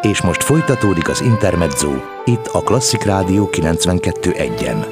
És most folytatódik az Intermezzo, itt a Klasszik Rádió 92.1-en.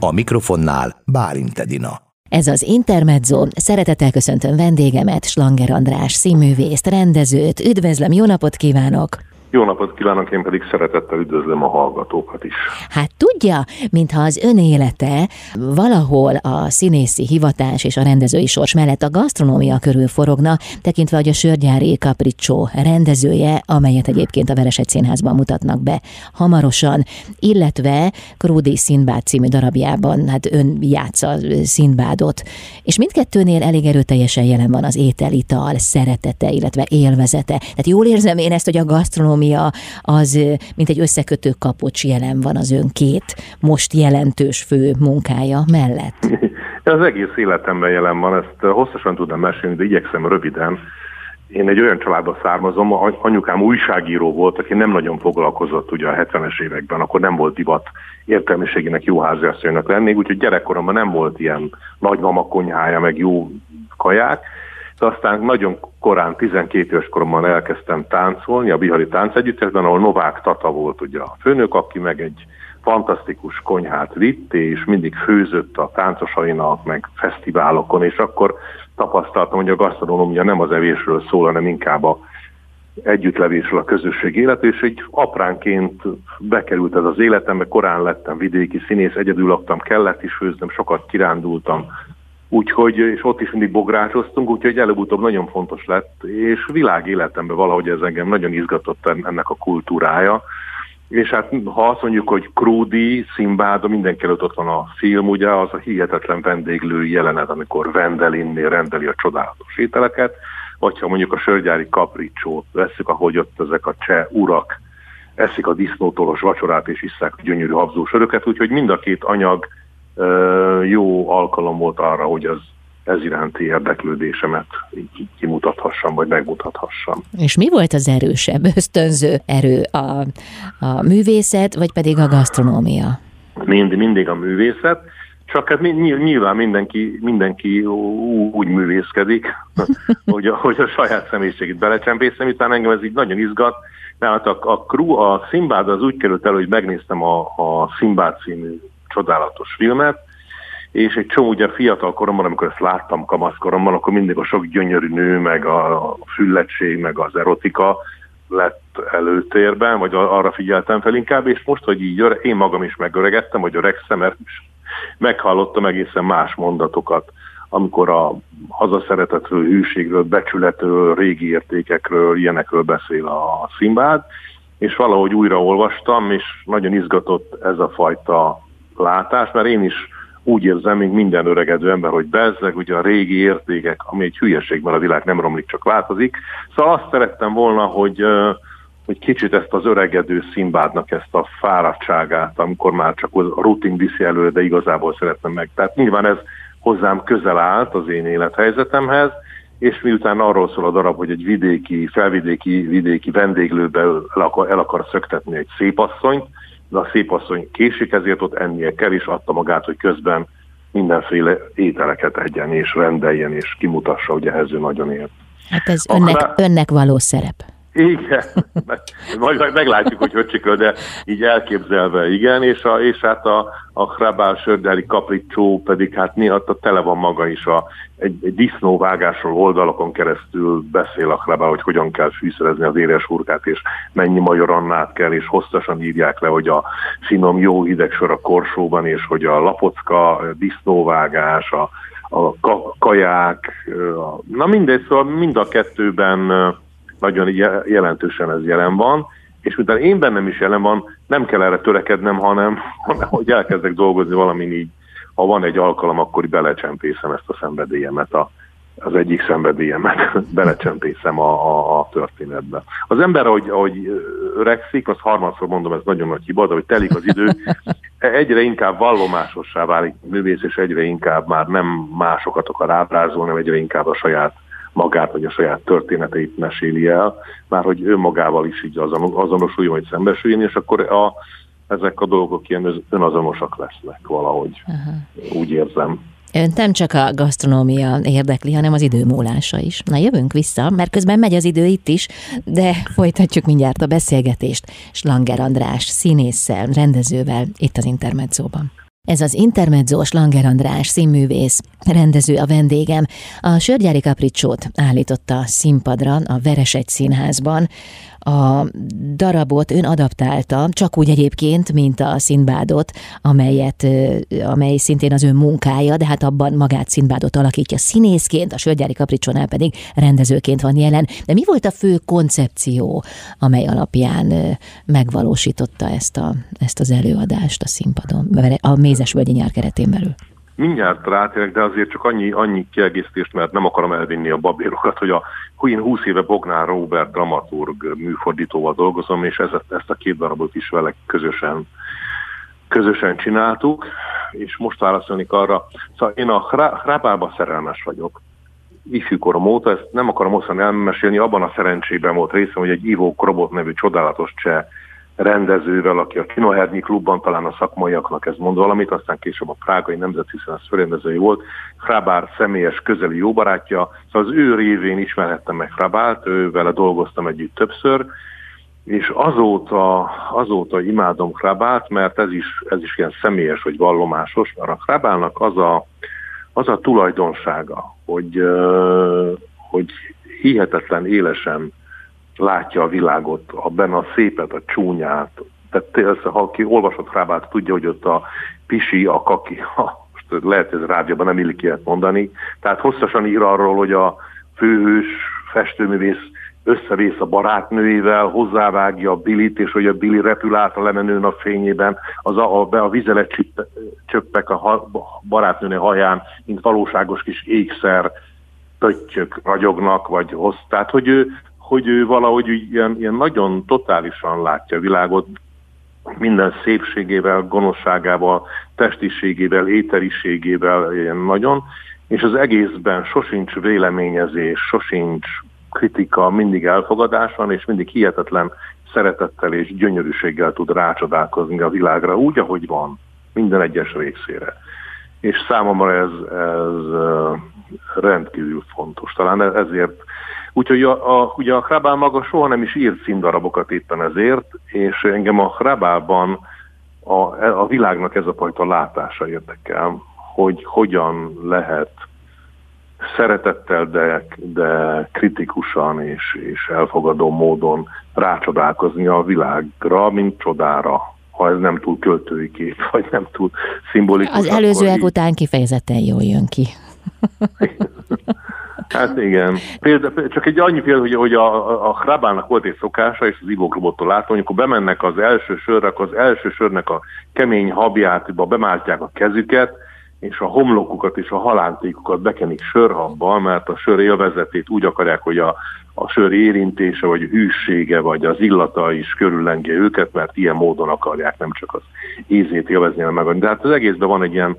A mikrofonnál Bálint Edina. Ez az Intermezzo. Szeretettel köszöntöm vendégemet, Slanger András, színművészt, rendezőt. Üdvözlöm, jó napot kívánok! Jó napot kívánok, én pedig szeretettel üdvözlöm a hallgatókat is. Hát tudja, mintha az ön élete valahol a színészi hivatás és a rendezői sors mellett a gasztronómia körül forogna, tekintve, hogy a Sörgyári Capriccio rendezője, amelyet egyébként a Veresegy Színházban mutatnak be hamarosan, illetve Krúdi Színbád című darabjában, hát ön játsza Színbádot, és mindkettőnél elég erőteljesen jelen van az ételital, szeretete, illetve élvezete. Tehát jól érzem én ezt, hogy a gasztronómia gasztronómia az, mint egy összekötő kapocs jelen van az ön két most jelentős fő munkája mellett. Az egész életemben jelen van, ezt hosszasan tudom mesélni, de igyekszem röviden. Én egy olyan családba származom, anyukám újságíró volt, aki nem nagyon foglalkozott ugye a 70-es években, akkor nem volt divat értelmiségének jó háziasszonynak lenni, úgyhogy gyerekkoromban nem volt ilyen nagymama konyhája, meg jó kaják, de aztán nagyon korán, 12 éves koromban elkezdtem táncolni a Bihari Táncegyüttesben, ahol Novák Tata volt ugye a főnök, aki meg egy fantasztikus konyhát vitt, és mindig főzött a táncosainak, meg fesztiválokon, és akkor tapasztaltam, hogy a gasztronómia nem az evésről szól, hanem inkább a együttlevésről a közösség élet, és egy apránként bekerült ez az életembe, korán lettem vidéki színész, egyedül laktam, kellett is főznem, sokat kirándultam, Úgyhogy, és ott is mindig bográcsoztunk, úgyhogy előbb-utóbb nagyon fontos lett, és világéletemben valahogy ez engem nagyon izgatott ennek a kultúrája. És hát ha azt mondjuk, hogy Krúdi, Szimbáda, mindenki előtt ott van a film, ugye, az a hihetetlen vendéglő jelenet, amikor Vendelinnél rendeli a csodálatos ételeket, vagy ha mondjuk a sörgyári kapricsót veszük, ahogy ott ezek a cseh urak eszik a disznótolos vacsorát és isszák a gyönyörű habzósöröket, úgyhogy mind a két anyag jó alkalom volt arra, hogy az ez iránti érdeklődésemet kimutathassam, vagy megmutathassam. És mi volt az erősebb ösztönző erő? A, a művészet, vagy pedig a gasztronómia? Mind, mindig a művészet, csak hát nyilván mindenki, mindenki úgy művészkedik, hogy, a, hogy a saját személyiségét belecsempészem, utána engem ez így nagyon izgat, mert a, a, a, a Szimbád az úgy került elő, hogy megnéztem a, a Szimbád című csodálatos filmet, és egy csomó ugye fiatal koromban, amikor ezt láttam kamaszkoromban, akkor mindig a sok gyönyörű nő, meg a fülletség, meg az erotika lett előtérben, vagy arra figyeltem fel inkább, és most, hogy így én magam is megöregettem, vagy öregszem, mert meghallottam egészen más mondatokat, amikor a hazaszeretetről, hűségről, becsületről, régi értékekről, ilyenekről beszél a Szimbád, és valahogy újra olvastam, és nagyon izgatott ez a fajta látás, mert én is úgy érzem, mint minden öregedő ember, hogy bezzeg ugye a régi értékek, ami egy hülyeség, mert a világ nem romlik, csak változik. Szóval azt szerettem volna, hogy, hogy kicsit ezt az öregedő szimbádnak ezt a fáradtságát, amikor már csak a rutin viszi elő, de igazából szeretném meg. Tehát nyilván ez hozzám közel állt az én élethelyzetemhez, és miután arról szól a darab, hogy egy vidéki, felvidéki, vidéki vendéglőbe el akar, el akar szöktetni egy szép asszonyt, de a szép asszony késik, ezért ott ennie kell, és adta magát, hogy közben mindenféle ételeket egyen és rendeljen, és kimutassa, hogy ehhez ő nagyon ért. Hát ez önnek, Akár... önnek való szerep. Igen, majd meglátjuk, hogy hogy csikör, de így elképzelve igen, és, a, és hát a, a Hrabál Sördeli kapricsó pedig hát néha tele van maga is a, egy, egy disznóvágásról oldalakon keresztül beszél a Hrabál, hogy hogyan kell fűszerezni az éres hurkát, és mennyi majorannát kell, és hosszasan írják le, hogy a finom jó hideg sor a korsóban, és hogy a lapocka, a disznóvágás, a, a kaják, a, na mindegy, szóval mind a kettőben nagyon jelentősen ez jelen van, és miután én bennem is jelen van, nem kell erre törekednem, hanem, hanem hogy elkezdek dolgozni valamin így, ha van egy alkalom, akkor belecsempészem ezt a szenvedélyemet, a, az egyik szenvedélyemet belecsempészem a, a, a történetbe. Az ember, ahogy, ahogy öregszik, az harmadszor mondom, ez nagyon nagy hiba, de hogy telik az idő, egyre inkább vallomásossá válik művész, és egyre inkább már nem másokat akar ábrázolni, hanem egyre inkább a saját magát, vagy a saját történeteit meséli el, már hogy önmagával is így azon, azonosuljon, vagy szembesüljön, és akkor a, ezek a dolgok ilyen önazonosak lesznek valahogy. Uh-huh. Úgy érzem. Önt nem csak a gasztronómia érdekli, hanem az idő múlása is. Na jövünk vissza, mert közben megy az idő itt is, de folytatjuk mindjárt a beszélgetést Slanger András színésszel, rendezővel itt az Intermedzóban. Ez az Intermedzós Langer András színművész, rendező a vendégem. A Sörgyári Kapricsót állította színpadra a Veresegy Színházban. A darabot ön adaptálta, csak úgy egyébként, mint a Színbádot, amelyet, amely szintén az ön munkája, de hát abban magát Színbádot alakítja színészként, a Sörgyári Kapricsónál pedig rendezőként van jelen. De mi volt a fő koncepció, amely alapján megvalósította ezt, a, ezt az előadást a színpadon, a Mézesvölgyi nyár keretén belül? Mindjárt rátérek, de azért csak annyi, annyi kiegészítést, mert nem akarom elvinni a babérokat, hogy a, én 20 éve Bognár Robert dramaturg műfordítóval dolgozom, és ezt, ezt a két darabot is vele közösen, közösen csináltuk, és most válaszolnék arra. Szóval én a Hrábába szerelmes vagyok. Ifjúkorom óta, ezt nem akarom hosszan elmesélni, abban a szerencsében volt részem, hogy egy Ivo Krobot nevű csodálatos cseh rendezővel, aki a Kinohernyi klubban talán a szakmaiaknak ez mond valamit, aztán később a Prágai Nemzeti Színház főrendezője volt, Hrabár személyes közeli jó barátja, szóval az ő révén ismerhettem meg Hrabált, ő vele dolgoztam együtt többször, és azóta, azóta imádom Hrabát, mert ez is, ez is ilyen személyes vagy vallomásos, mert a Hrabának az a, az a tulajdonsága, hogy, hogy hihetetlen élesen látja a világot, a benne a szépet, a csúnyát. Tehát ha aki olvasott Rábát, tudja, hogy ott a pisi, a kaki, ha, most lehet ez rádióban nem illik ilyet mondani. Tehát hosszasan ír arról, hogy a főhős festőművész összevész a barátnőjével, hozzávágja a Bilit, és hogy a Billy repül át a lemenőn a fényében, az a, a, a vizelet csöppek a ha, barátnőne haján, mint valóságos kis ékszer, pöttyök ragyognak, vagy hoz. Tehát, hogy ő hogy ő valahogy ilyen, ilyen nagyon totálisan látja a világot, minden szépségével, gonoszságával, testiségével, éteriségével ilyen nagyon, és az egészben sosincs véleményezés, sosincs kritika, mindig elfogadás van, és mindig hihetetlen szeretettel és gyönyörűséggel tud rácsodálkozni a világra, úgy, ahogy van, minden egyes részére. És számomra ez, ez rendkívül fontos. Talán ezért Úgyhogy a, a, ugye a Hrabál maga soha nem is írt színdarabokat éppen ezért, és engem a Hrabálban a, a világnak ez a fajta látása érdekel, hogy hogyan lehet szeretettel, de, de kritikusan és, és elfogadó módon rácsodálkozni a világra, mint csodára, ha ez nem túl költői kép, vagy nem túl szimbolikus. Az előzőek után kifejezetten jól jön ki. Hát igen. Példa, csak egy annyi példa, hogy, hogy a, a Hrabának volt egy szokása, és az ivókrobottól látom, amikor bemennek az első sörre, akkor az első sörnek a kemény habjátba bemáltják a kezüket, és a homlokukat és a halántékukat bekenik sörhabbal, mert a sör élvezetét úgy akarják, hogy a, a sör érintése, vagy a hűsége, vagy az illata is körüllengje őket, mert ilyen módon akarják nem csak az ízét élvezni, hanem meg. De hát az egészben van egy ilyen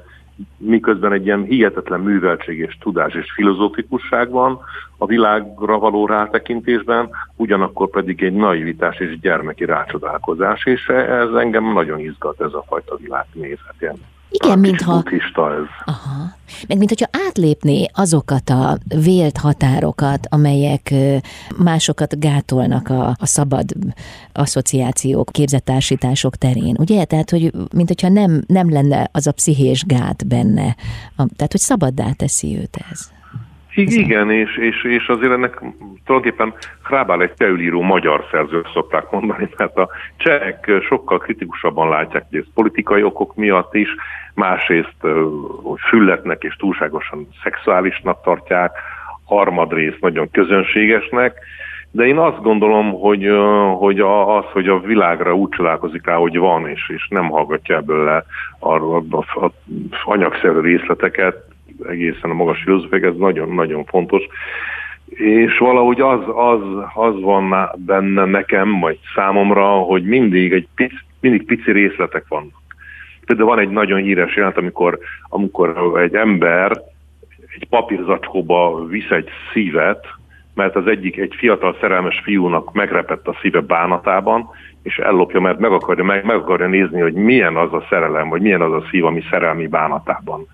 miközben egy ilyen hihetetlen műveltség és tudás és filozófikusság van a világra való rátekintésben, ugyanakkor pedig egy naivitás és gyermeki rácsodálkozás, és ez engem nagyon izgat ez a fajta világnézet. Ilyen igen, mintha... ez. Aha. Meg mint hogyha átlépné azokat a vélt határokat, amelyek másokat gátolnak a, a szabad asszociációk, képzettársítások terén, ugye? Tehát, hogy mint hogyha nem, nem lenne az a pszichés gát benne, a, tehát, hogy szabaddá teszi őt ez. Igen, és, és, és azért ennek tulajdonképpen Krábál egy teülíró magyar szerző szokták mondani, mert a csehek sokkal kritikusabban látják, hogy ez politikai okok miatt is, másrészt hogy fülletnek és túlságosan szexuálisnak tartják, harmadrészt nagyon közönségesnek, de én azt gondolom, hogy, hogy az, hogy a világra úgy csodálkozik rá, hogy van, és, és nem hallgatja ebből le arról a, a, a anyagszerű részleteket, egészen a magas filozófiák, ez nagyon-nagyon fontos. És valahogy az, az, az van benne nekem, vagy számomra, hogy mindig egy pici, mindig pici részletek vannak. Például van egy nagyon híres jelent, amikor, amikor egy ember egy papírzacskóba visz egy szívet, mert az egyik, egy fiatal szerelmes fiúnak megrepett a szíve bánatában, és ellopja, mert meg akarja, meg, meg akarja nézni, hogy milyen az a szerelem, vagy milyen az a szív, ami szerelmi bánatában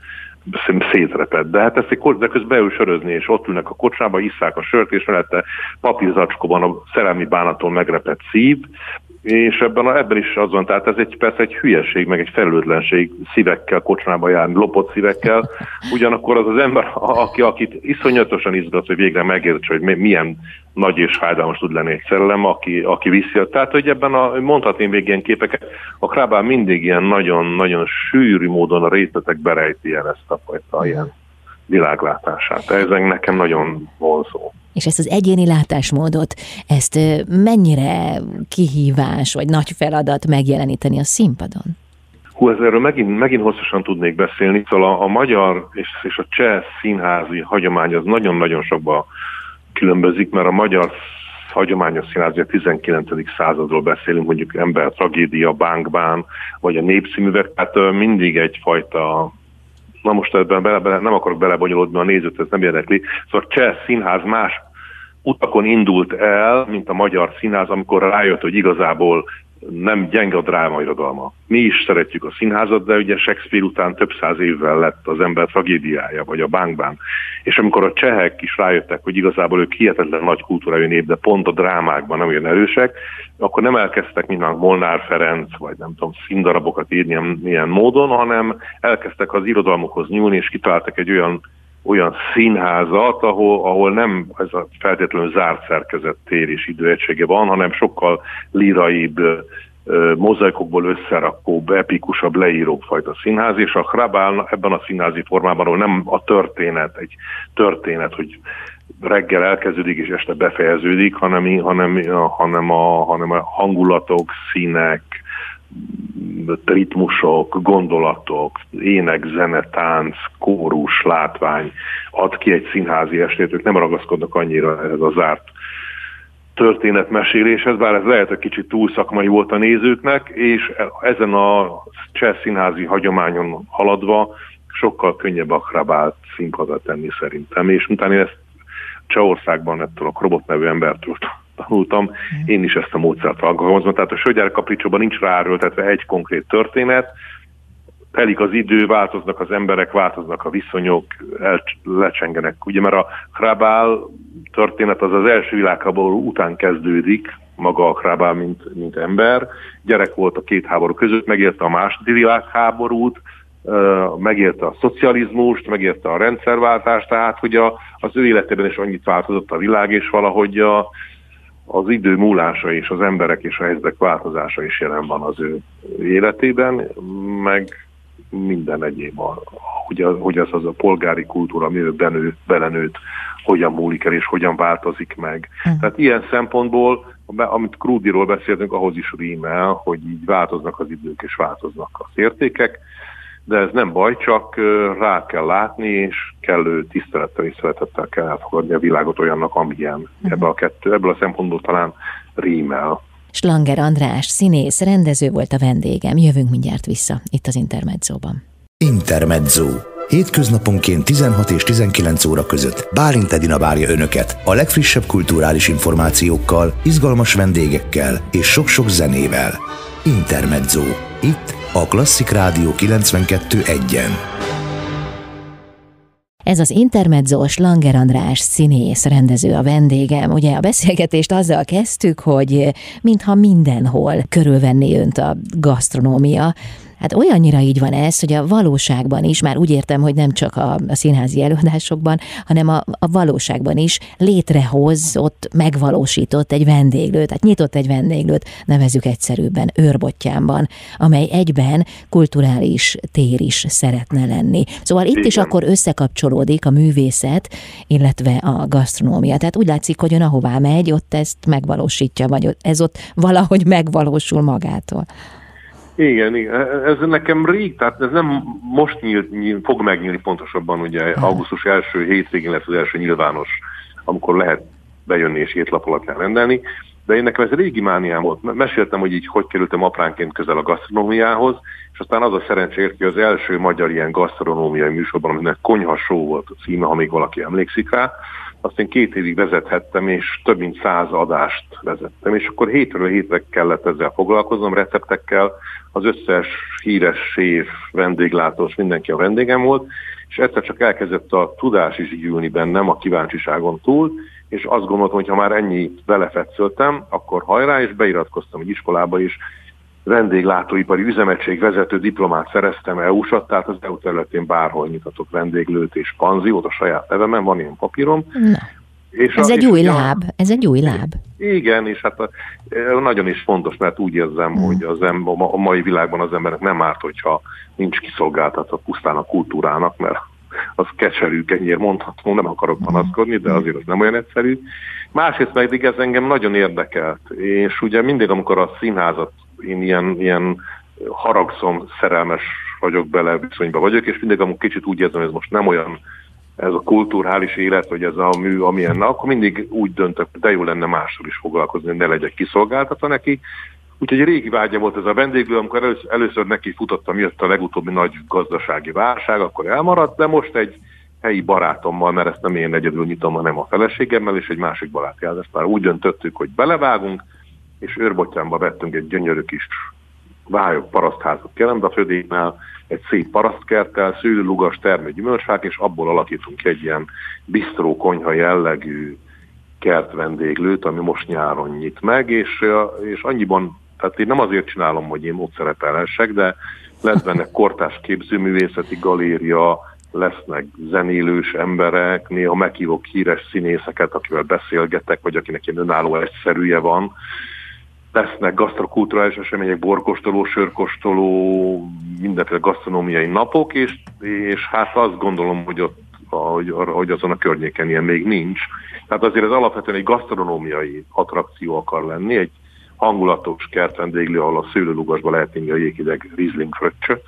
szétrepett. De hát ezt egy de közben beül sörözni, és ott ülnek a kocsmába, isszák a sört, és mellette papírzacskóban a szerelmi bánaton megrepett szív, és ebben, a, ebben is az van, tehát ez egy, persze egy hülyeség, meg egy felelőtlenség szívekkel kocsmába járni, lopott szívekkel, ugyanakkor az az ember, aki, akit iszonyatosan izgat, hogy végre megértse, hogy milyen nagy és fájdalmas tud lenni egy szerelem, aki, aki viszi. Tehát, hogy ebben a, mondhatném még ilyen képeket, a Krábán mindig ilyen nagyon-nagyon sűrű módon a részletek berejti el ezt a fajta ilyen világlátását. Ez nekem nagyon vonzó. És ezt az egyéni látásmódot, ezt mennyire kihívás vagy nagy feladat megjeleníteni a színpadon? Hú, ez erről megint, megint hosszasan tudnék beszélni. Szóval a, a magyar és, és a cseh színházi hagyomány az nagyon-nagyon sokba különbözik, mert a magyar hagyományos színházi a 19. századról beszélünk, mondjuk ember tragédia, bánkbán, vagy a népszínművek, tehát mindig egyfajta Na most ebben bele, bele, nem akarok belebonyolódni, a nézőt ez nem érdekli. Szóval cseh színház más utakon indult el, mint a magyar színház, amikor rájött, hogy igazából nem gyenge a drámairodalma. Mi is szeretjük a színházat, de ugye Shakespeare után több száz évvel lett az ember tragédiája, vagy a bánkbán. És amikor a csehek is rájöttek, hogy igazából ők hihetetlen nagy kultúrájú nép, de pont a drámákban nem olyan erősek, akkor nem elkezdtek, mint Molnár Ferenc, vagy nem tudom, színdarabokat írni ilyen módon, hanem elkezdtek az irodalmukhoz nyúlni, és kitaláltak egy olyan olyan színházat, ahol, ahol nem ez a feltétlenül zárt szerkezet tér és időegysége van, hanem sokkal líraibb, mozaikokból összerakóbb, epikusabb, leíróbb fajta színház, és a Hrabál ebben a színházi formában, ahol nem a történet, egy történet, hogy reggel elkezdődik és este befejeződik, hanem, hanem, hanem, a, hanem a hangulatok, színek, ritmusok, gondolatok, ének, zene, tánc, kórus, látvány ad ki egy színházi estét, ők nem ragaszkodnak annyira ez a zárt történetmeséléshez, bár ez lehet, hogy kicsit túl szakmai volt a nézőknek, és ezen a cseh színházi hagyományon haladva sokkal könnyebb akrabált színpadra tenni szerintem, és utána én ezt Csehországban ettől a Krobot nevű embertől tanultam, mm. én is ezt a módszert alkalmazom. Tehát a Sögyár Kapricsóban nincs ráerőltetve egy konkrét történet, telik az idő, változnak az emberek, változnak a viszonyok, el, lecsengenek. Ugye, mert a Hrabál történet az az első világháború után kezdődik, maga a Hrabál, mint, mint ember. Gyerek volt a két háború között, megérte a második világháborút, megérte a szocializmust, megérte a rendszerváltást, tehát hogy a, az ő életében is annyit változott a világ, és valahogy a, az idő múlása és az emberek és a helyzetek változása is jelen van az ő életében, meg minden egyéb, hogy, az, hogy az, az a polgári kultúra, amiben benő, belenőtt, hogyan múlik el és hogyan változik meg. Mm. Tehát ilyen szempontból, amit Krúdiról beszéltünk, ahhoz is rímel, hogy így változnak az idők és változnak az értékek, de ez nem baj, csak rá kell látni, és kellő tisztelettel és szeretettel kell elfogadni a világot olyannak, amilyen. Uh-huh. Ebből, a kettő, ebből a szempontból talán rímel. Slanger András, színész, rendező volt a vendégem. Jövünk mindjárt vissza, itt az Intermedzóban. Intermezzo. Hétköznaponként 16 és 19 óra között Bálint Edina várja Önöket a legfrissebb kulturális információkkal, izgalmas vendégekkel és sok-sok zenével. Intermezzo. Itt a Klasszik Rádió 92.1-en. Ez az intermedzós Langer András színész rendező a vendégem. Ugye a beszélgetést azzal kezdtük, hogy mintha mindenhol körülvenné önt a gasztronómia, Hát olyannyira így van ez, hogy a valóságban is, már úgy értem, hogy nem csak a, a színházi előadásokban, hanem a, a valóságban is létrehozott, megvalósított egy vendéglőt, tehát nyitott egy vendéglőt, nevezük egyszerűbben, őrbottyánban, amely egyben kulturális tér is szeretne lenni. Szóval itt Igen. is akkor összekapcsolódik a művészet, illetve a gasztronómia. Tehát úgy látszik, hogy ön ahová megy, ott ezt megvalósítja, vagy ez ott valahogy megvalósul magától. Igen, igen. Ez nekem rég, tehát ez nem most nyílt, nyílt fog megnyílni pontosabban, ugye augusztus első hétvégén lesz az első nyilvános, amikor lehet bejönni és étlap alapján rendelni. De én nekem ez régi mániám volt. Meséltem, hogy így hogy kerültem apránként közel a gasztronómiához, és aztán az a szerencsé hogy az első magyar ilyen gasztronómiai műsorban, aminek konyha show volt a címe, ha még valaki emlékszik rá, azt én két évig vezethettem, és több mint száz adást vezettem, és akkor hétről hétre kellett ezzel foglalkoznom, receptekkel, az összes híres séf, vendéglátós, mindenki a vendégem volt, és egyszer csak elkezdett a tudás is gyűlni bennem a kíváncsiságon túl, és azt gondoltam, hogy ha már ennyit belefetszöltem, akkor hajrá, és beiratkoztam egy iskolába is, vendéglátóipari üzemegység vezető diplomát szereztem EU-sat, tehát az EU területén bárhol nyitatok vendéglőt és panziót a saját nevemen, van ilyen papírom. Na. És ez a, egy új és láb, ez egy új láb. Igen, és hát a, nagyon is fontos, mert úgy érzem, hmm. hogy az em, a mai világban az embernek nem árt, hogyha nincs kiszolgáltatva pusztán a kultúrának, mert az keserű kenyér mondható, nem akarok hmm. panaszkodni, de azért az nem olyan egyszerű. Másrészt pedig ez engem nagyon érdekelt, és ugye mindig, amikor a színházat én ilyen, ilyen haragszom, szerelmes vagyok bele, viszonyban vagyok, és mindig amikor kicsit úgy érzem, hogy ez most nem olyan ez a kulturális élet, vagy ez a mű, amilyen, akkor mindig úgy döntök, de jó lenne mással is foglalkozni, hogy ne legyek kiszolgáltatva neki. Úgyhogy régi vágya volt ez a vendéglő, amikor először, először neki futottam, jött a legutóbbi nagy gazdasági válság, akkor elmaradt, de most egy helyi barátommal, mert ezt nem én egyedül nyitom, hanem a feleségemmel és egy másik barátjával. Ezt már úgy döntöttük, hogy belevágunk, és őrbotyánba vettünk egy gyönyörű kis vályok parasztházat Kerembe födéknál, egy szép parasztkerttel, szőlőlugas termő gyümölcsfák, és abból alakítunk egy ilyen bistró konyha jellegű kertvendéglőt, ami most nyáron nyit meg, és, és annyiban, tehát én nem azért csinálom, hogy én ott szerepelhessek, de lesz benne kortás képzőművészeti galéria, lesznek zenélős emberek, néha meghívok híres színészeket, akivel beszélgetek, vagy akinek ilyen önálló egyszerűje van, lesznek gasztrokulturális események, borkostoló, sörkostoló, mindenféle gasztronómiai napok, és, és hát azt gondolom, hogy ott hogy, hogy azon a környéken ilyen még nincs. Tehát azért ez alapvetően egy gasztronómiai attrakció akar lenni, egy hangulatos kertvendéglő, ahol a szőlőlugasba lehet inni a jéghideg Riesling fröccsöt,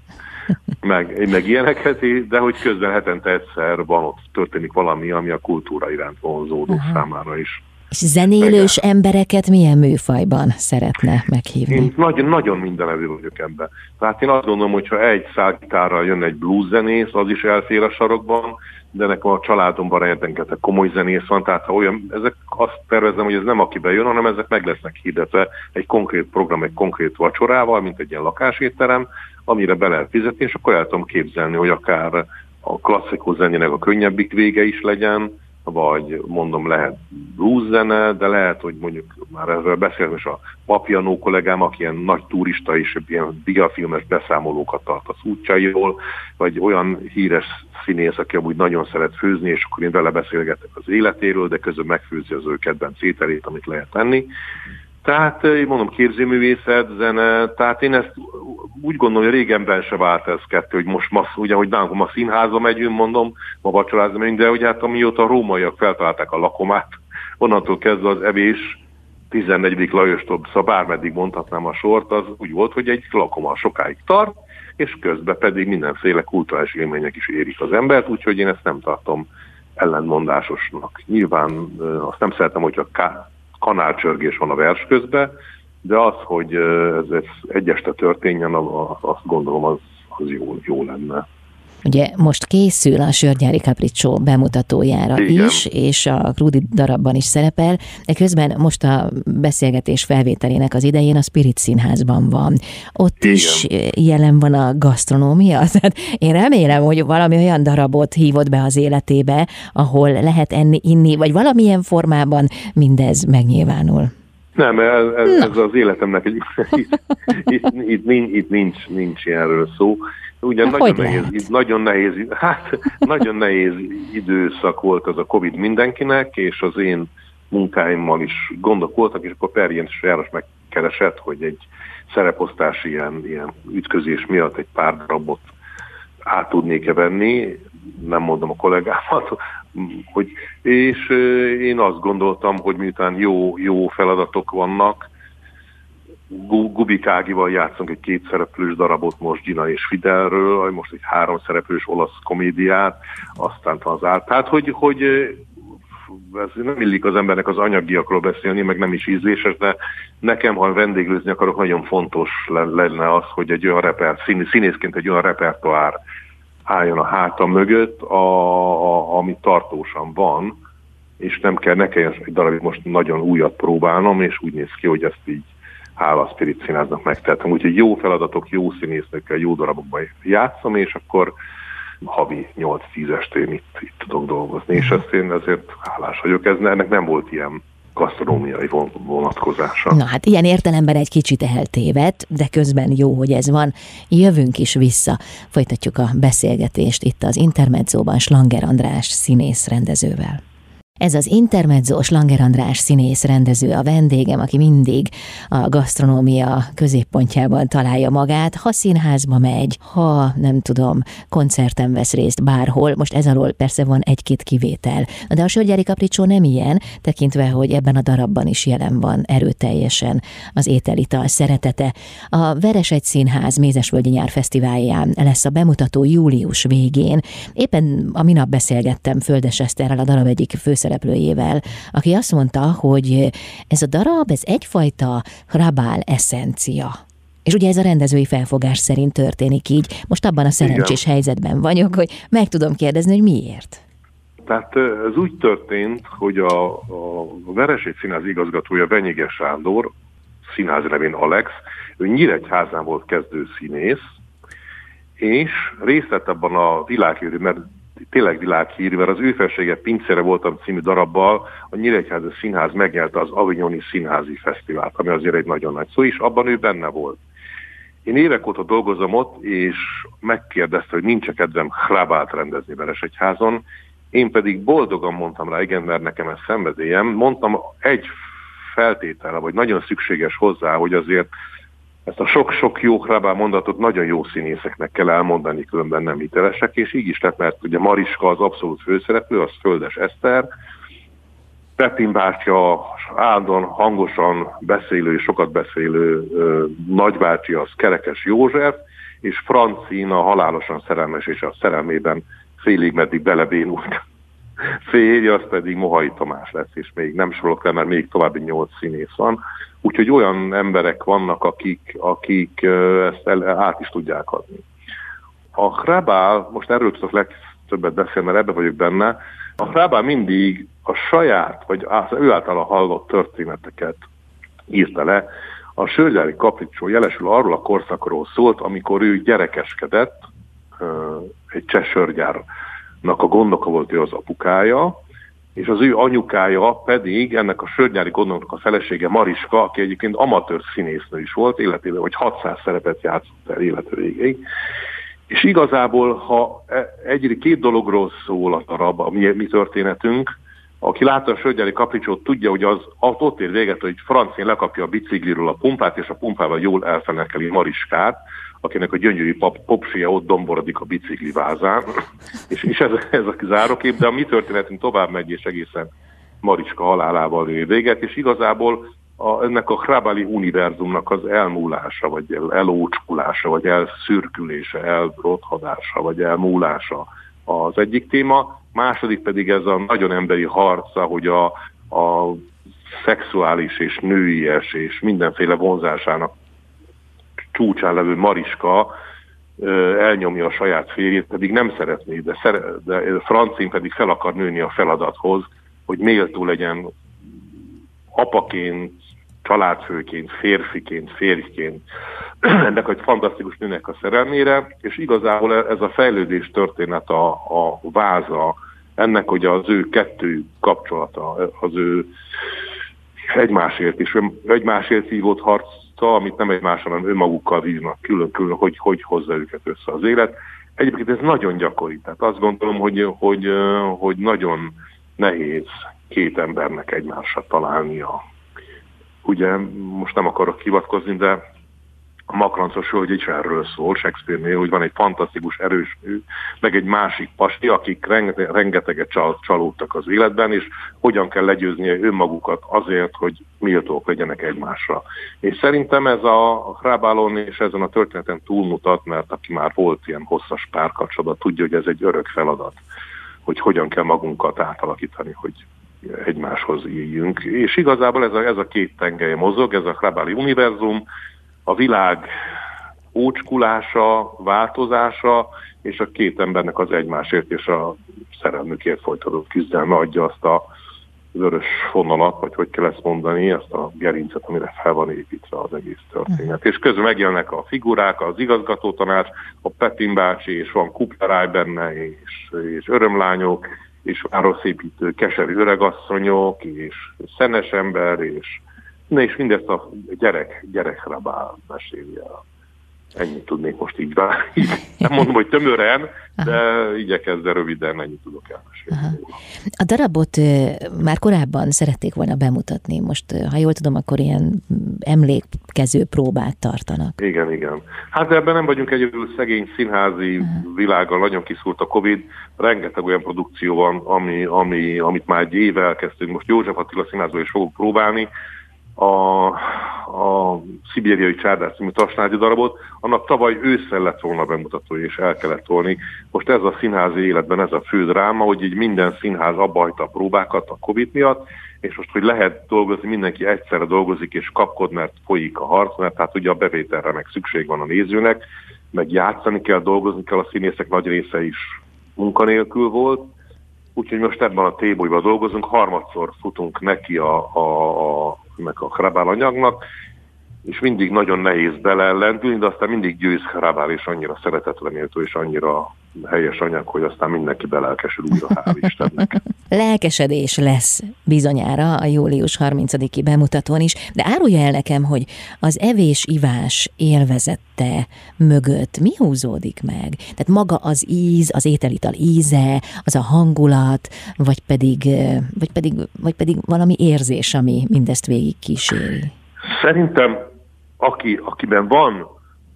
meg, meg ilyeneket, de hogy közben hetente egyszer van ott történik valami, ami a kultúra iránt vonzódó uh-huh. számára is. És zenélős Igen. embereket milyen műfajban szeretne meghívni? Én nagyon, nagyon mindenevő vagyok ebben. Tehát én azt gondolom, hogy ha egy szálgitárral jön egy blues zenész, az is elfér a sarokban, de nekem a családomban rengeteg komoly zenész van, tehát ha olyan, ezek azt tervezem, hogy ez nem aki bejön, hanem ezek meg lesznek hirdetve egy konkrét program, egy konkrét vacsorával, mint egy ilyen lakásétterem, amire be lehet fizetni, és akkor el tudom képzelni, hogy akár a klasszikus zenének a könnyebbik vége is legyen, vagy mondom lehet blues zene, de lehet, hogy mondjuk már ezzel beszéltem, és a Papianó kollégám, aki ilyen nagy turista és ilyen diafilmes beszámolókat tart az útjairól, vagy olyan híres színész, aki amúgy nagyon szeret főzni, és akkor én vele beszélgetek az életéről, de közben megfőzi az ő kedvenc ételét, amit lehet tenni. Tehát, én mondom, képzőművészet, zene, tehát én ezt úgy gondolom, hogy régenben se vált ez kettő, hogy most ma, ugye, hogy nálunk ma színházba megyünk, mondom, ma vacsorázni megyünk, de ugye hát amióta a rómaiak feltalálták a lakomát, onnantól kezdve az evés 14. Lajostól, szóval bármeddig mondhatnám a sort, az úgy volt, hogy egy lakoma sokáig tart, és közben pedig mindenféle kulturális élmények is érik az embert, úgyhogy én ezt nem tartom ellentmondásosnak. Nyilván azt nem szeretem, hogyha kanálcsörgés van a vers közben, de az, hogy ez, ez egy este történjen, azt gondolom, az, az jó, jó lenne. Ugye most készül a Sörgyári Capriccio bemutatójára Igen. is, és a Krudi darabban is szerepel, de közben most a beszélgetés felvételének az idején a Spirit Színházban van. Ott Igen. is jelen van a gasztronómia, tehát én remélem, hogy valami olyan darabot hívott be az életébe, ahol lehet enni, inni, vagy valamilyen formában mindez megnyilvánul. Nem, ez, ez, ez az életemnek egy... itt, itt, itt, nincs, itt nincs, nincs ilyenről szó. Ugye hát nagyon nehéz, nagyon nehéz, hát nagyon nehéz időszak volt az a Covid mindenkinek, és az én munkáimmal is gondok voltak, és akkor Perjén János megkeresett, hogy egy szereposztási ilyen, ilyen ütközés miatt egy pár darabot át tudnék-e venni, nem mondom a kollégámat, hogy, és én azt gondoltam, hogy miután jó, jó feladatok vannak, Gubik Ágival játszunk egy kétszereplős darabot most Gina és Fidelről, most egy háromszereplős olasz komédiát, aztán az át. Tehát, hogy, hogy ez nem illik az embernek az anyagiakról beszélni, meg nem is ízléses, de nekem, ha vendéglőzni akarok, nagyon fontos lenne az, hogy egy olyan reper, színészként egy olyan repertoár álljon a hátam mögött, a, a, ami tartósan van, és nem kell, ne kelljen egy darabig most nagyon újat próbálnom, és úgy néz ki, hogy ezt így hála Spirit Színháznak megtettem. Úgyhogy jó feladatok, jó színésznökkel, jó darabokban játszom, és akkor havi 8-10 estén itt, itt tudok dolgozni, és ezt én azért hálás vagyok, ez, ennek nem volt ilyen gasztronómiai vonatkozása. Na hát ilyen értelemben egy kicsit eltévedt, de közben jó, hogy ez van. Jövünk is vissza. Folytatjuk a beszélgetést itt az Intermedzóban Slanger András színész rendezővel. Ez az intermezzo Langer András színész rendező a vendégem, aki mindig a gasztronómia középpontjában találja magát, ha színházba megy, ha nem tudom, koncerten vesz részt bárhol, most ez alól persze van egy-két kivétel. De a Sörgyári Kapricsó nem ilyen, tekintve, hogy ebben a darabban is jelen van erőteljesen az ételital szeretete. A Veresegy Színház Mézesvölgyi Nyárfesztiválján lesz a bemutató július végén. Éppen a minap beszélgettem Földes Eszterrel, a darab egyik főszereplőjével, főszereplőjével, aki azt mondta, hogy ez a darab, ez egyfajta hrabál eszencia. És ugye ez a rendezői felfogás szerint történik így. Most abban a szerencsés Igen. helyzetben vagyok, hogy meg tudom kérdezni, hogy miért. Tehát ez úgy történt, hogy a, a Veresét Színház igazgatója Benyiges Sándor, színház nevén Alex, ő Nyíregyházán volt kezdő színész, és részt vett abban a világhírű, tényleg világhírű, mert az ő felsége Pincére voltam című darabbal, a Nyíregyházi Színház megnyelte az Avignoni Színházi Fesztivált, ami azért egy nagyon nagy szó, és abban ő benne volt. Én évek óta dolgozom ott, és megkérdezte, hogy nincs kedvem hrabát rendezni Veresegyházon, én pedig boldogan mondtam rá, igen, mert nekem ez szenvedélyem. Mondtam egy feltétel, vagy nagyon szükséges hozzá, hogy azért ezt a sok-sok jó hrabá mondatot nagyon jó színészeknek kell elmondani, különben nem hitelesek, és így is lett, mert ugye Mariska az abszolút főszereplő, az Földes Eszter, Pepin bátyja áldon hangosan beszélő és sokat beszélő nagybácsi az Kerekes József, és Francina halálosan szerelmes és a szerelmében félig meddig belebénult férje, az pedig Mohai Tamás lesz, és még nem sorolok le, mert még további nyolc színész van. Úgyhogy olyan emberek vannak, akik, akik ezt el, át is tudják adni. A Hrabál, most erről tudok legtöbbet beszélni, mert ebbe vagyok benne, a Hrabál mindig a saját, vagy ő által hallott történeteket írta le. A Sörgyári Kapricsó jelesül arról a korszakról szólt, amikor ő gyerekeskedett, egy cseh a gondoka volt ő az apukája, és az ő anyukája pedig ennek a sörnyári gondoknak a felesége Mariska, aki egyébként amatőr színésznő is volt, életében vagy 600 szerepet játszott el élete végéig. És igazából, ha e, egy két dologról szól a darab, a mi, mi történetünk, aki látta a sörgyári kapricsót, tudja, hogy az ott ér véget, hogy Francén lekapja a bicikliről a pumpát, és a pumpával jól elfenekeli Mariskát, akinek a gyönyörű pop, popsia ott domborodik a bicikli vázán, és, és ez, ez a zárókép, de a mi történetünk tovább megy, és egészen Mariska halálával ér véget, és igazából a, ennek a Hrabali univerzumnak az elmúlása, vagy el, elócskulása, vagy elszürkülése, elrothadása, vagy elmúlása az egyik téma, második pedig ez a nagyon emberi harca, hogy a, a szexuális és nőies és mindenféle vonzásának csúcsán levő Mariska elnyomja a saját férjét, pedig nem szeretné, de, szere, de Francin pedig fel akar nőni a feladathoz, hogy méltó legyen apaként, családfőként, férfiként, férjként. Ennek egy fantasztikus nőnek a szerelmére, és igazából ez a fejlődés történet a, a váza ennek, hogy az ő kettő kapcsolata, az ő egymásért is, egymásért hívott harca, amit nem egymással, hanem önmagukkal vívnak külön-külön, hogy hogy hozza őket össze az élet. Egyébként ez nagyon gyakori, tehát azt gondolom, hogy, hogy, hogy nagyon nehéz két embernek egymásra találnia. Ugye most nem akarok hivatkozni, de a makrancos hölgy is erről szól Shakespeare-nél, hogy van egy fantasztikus erős nő, meg egy másik pasti, akik rengeteget csal, csalódtak az életben, és hogyan kell legyőzni önmagukat azért, hogy méltók legyenek egymásra. És szerintem ez a Hrábálon és ezen a történeten túlmutat, mert aki már volt ilyen hosszas párkapcsolatban, tudja, hogy ez egy örök feladat, hogy hogyan kell magunkat átalakítani, hogy egymáshoz éljünk. És igazából ez a, ez a két tengely mozog, ez a Hrabáli univerzum, a világ ócskulása, változása, és a két embernek az egymásért és a szerelmükért folytatott küzdelme adja azt a vörös fonalat, vagy hogy kell ezt mondani, ezt a gerincet, amire fel van építve az egész történet. És közben megjelennek a figurák, az igazgatótanács, a Petin bácsi, és van Kupleráj benne, és, és örömlányok, és városépítő keserű öregasszonyok, és szenes ember, és, és mindezt a gyerek, gyerekre bál meséli el. Ennyit tudnék most így rá. Nem mondom, hogy tömören, de Aha. igyekezve röviden ennyit tudok elmesélni. A darabot már korábban szerették volna bemutatni. Most, ha jól tudom, akkor ilyen emlékkező próbát tartanak. Igen, igen. Hát ebben nem vagyunk egyedül szegény színházi Aha. világgal, nagyon kiszúrt a Covid. Rengeteg olyan produkció van, ami, ami, amit már egy éve elkezdtünk. Most József Attila színházban is fogok próbálni a, a szibériai csárdás című tasnágyi darabot, annak tavaly ősszel lett volna bemutató, és el kellett tolni. Most ez a színházi életben ez a fő dráma, hogy így minden színház abba a próbákat a Covid miatt, és most, hogy lehet dolgozni, mindenki egyszerre dolgozik és kapkod, mert folyik a harc, mert hát ugye a bevételre meg szükség van a nézőnek, meg játszani kell, dolgozni kell, a színészek nagy része is munkanélkül volt, úgyhogy most ebben a tébolyban dolgozunk, harmadszor futunk neki a, a, a meg a Hrabál anyagnak, és mindig nagyon nehéz belellentülni, de aztán mindig győz Hrabál, és annyira szeretetlenéltő, és annyira helyes anyag, hogy aztán mindenki belelkesül újra, hál' Istennek. Lelkesedés lesz bizonyára a július 30-i bemutatón is, de árulja el nekem, hogy az evés-ivás élvezette mögött mi húzódik meg? Tehát maga az íz, az ételital íze, az a hangulat, vagy pedig, vagy pedig, vagy pedig valami érzés, ami mindezt végig kíséri? Szerintem, aki, akiben van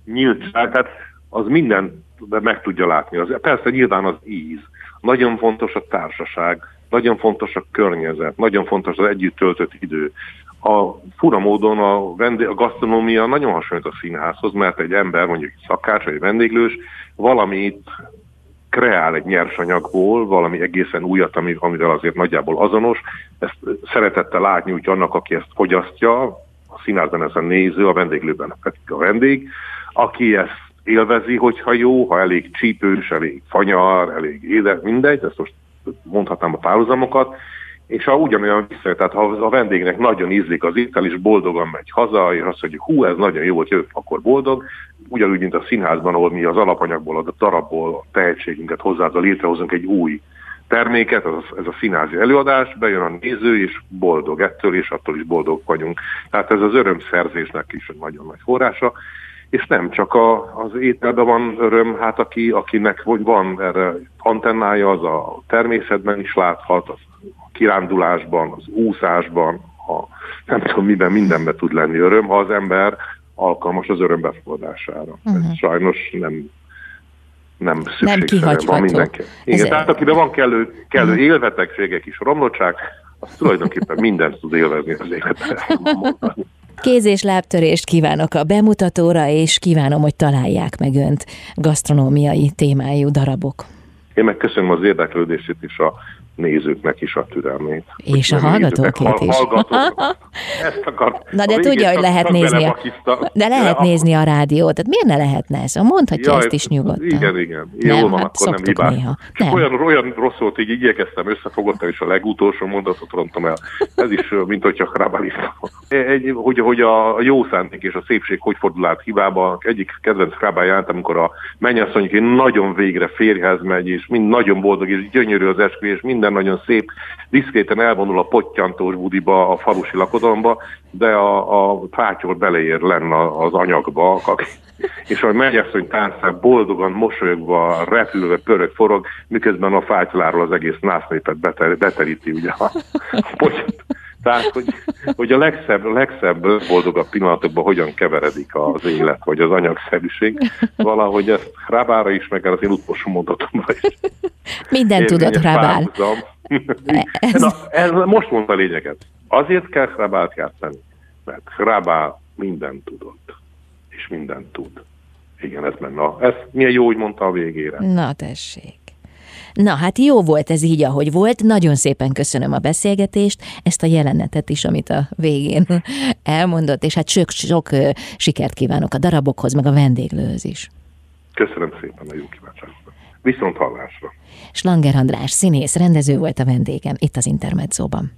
nyíltság, tehát az minden de meg tudja látni. Az, persze nyilván az íz. Nagyon fontos a társaság, nagyon fontos a környezet, nagyon fontos az együtt töltött idő. A fura módon a, vendég, a gasztronómia nagyon hasonlít a színházhoz, mert egy ember, mondjuk egy szakács vagy egy vendéglős, valamit kreál egy nyersanyagból valami egészen újat, amivel azért nagyjából azonos. Ezt szeretettel látni úgy annak, aki ezt fogyasztja, a színházban néző, a vendéglőben pedig a vendég, aki ezt élvezi, hogyha jó, ha elég csípős, elég fanyar, elég édes, mindegy, ezt most mondhatnám a párhuzamokat, és ha ugyanolyan vissza, tehát ha a vendégnek nagyon ízlik az étel, és boldogan megy haza, és azt mondja, hú, ez nagyon jó volt, jövök, akkor boldog, ugyanúgy, mint a színházban, ahol mi az alapanyagból, a darabból a tehetségünket hozzázal létrehozunk egy új terméket, az, ez a színházi előadás, bejön a néző, és boldog ettől, és attól is boldog vagyunk. Tehát ez az örömszerzésnek is nagyon nagy forrása, és nem csak a, az ételben van öröm, hát aki, akinek hogy van erre antennája, az a természetben is láthat, az a kirándulásban, az úszásban, a, nem tudom miben, mindenben tud lenni öröm, ha az ember alkalmas az öröm befogadására. Uh-huh. Ez mhm. sajnos nem nem szükségszerűen van mindenki. Igen, Ez tehát akiben van kellő, kellő uh-huh. élvetegségek is, romlottság, az tulajdonképpen mindent tud élvezni az életben. Kéz- és lábtörést kívánok a bemutatóra, és kívánom, hogy találják meg önt gasztronómiai témájú darabok. Én meg köszönöm az érdeklődését is a nézőknek is a türelmét. És a hallgatókét is. Ezt akar, Na de tudja, hogy lehet nézni, a, de lehet ja, nézni a rádiót, tehát miért ne lehetne ez? Mondhatja ja, ezt is nyugodtan. Igen, igen. Jó nem, van, hát akkor nem hibás. Néha. Nem. Olyan, olyan rossz volt, így igyekeztem, összefogottam, és a legutolsó mondatot rontom el. Ez is, mint hogyha krábáliztam. Egy, hogy, hogy a jó szándék és a szépség hogy fordul át hibába. Egyik kedvenc krábáját, amikor a mennyasszony nagyon végre férjhez megy, és mind nagyon boldog, és gyönyörű az eskü, és minden minden nagyon szép, diszkréten elvonul a pottyantós budiba, a falusi lakodalomba, de a, a fátyol beleér lenne az anyagba, és a mennyasszony tánszán boldogan, mosolyogva, repülve, pörög, forog, miközben a fátyláról az egész beter, beteríti ugye a, a Tehát, hogy, hogy a legszebb, legszebb, boldogabb pillanatokban hogyan keveredik az élet, vagy az anyagszerűség. Valahogy ezt Rábára is, meg az én utolsó mondatomra is. Minden tudod, Rábál. Ez... Na, ez most mondta a lényeget. Azért kell Hrabált játszani, mert Hrabál mindent tudott, és mindent tud. Igen, ez menne. Ez milyen jó, hogy mondta a végére. Na tessék. Na hát jó volt ez így, ahogy volt. Nagyon szépen köszönöm a beszélgetést, ezt a jelenetet is, amit a végén elmondott, és hát sok, sok sikert kívánok a darabokhoz, meg a vendéglőhöz is. Köszönöm szépen a jó kívánságot. Viszont hallásra. Slanger András színész, rendező volt a vendégem itt az Intermedzóban.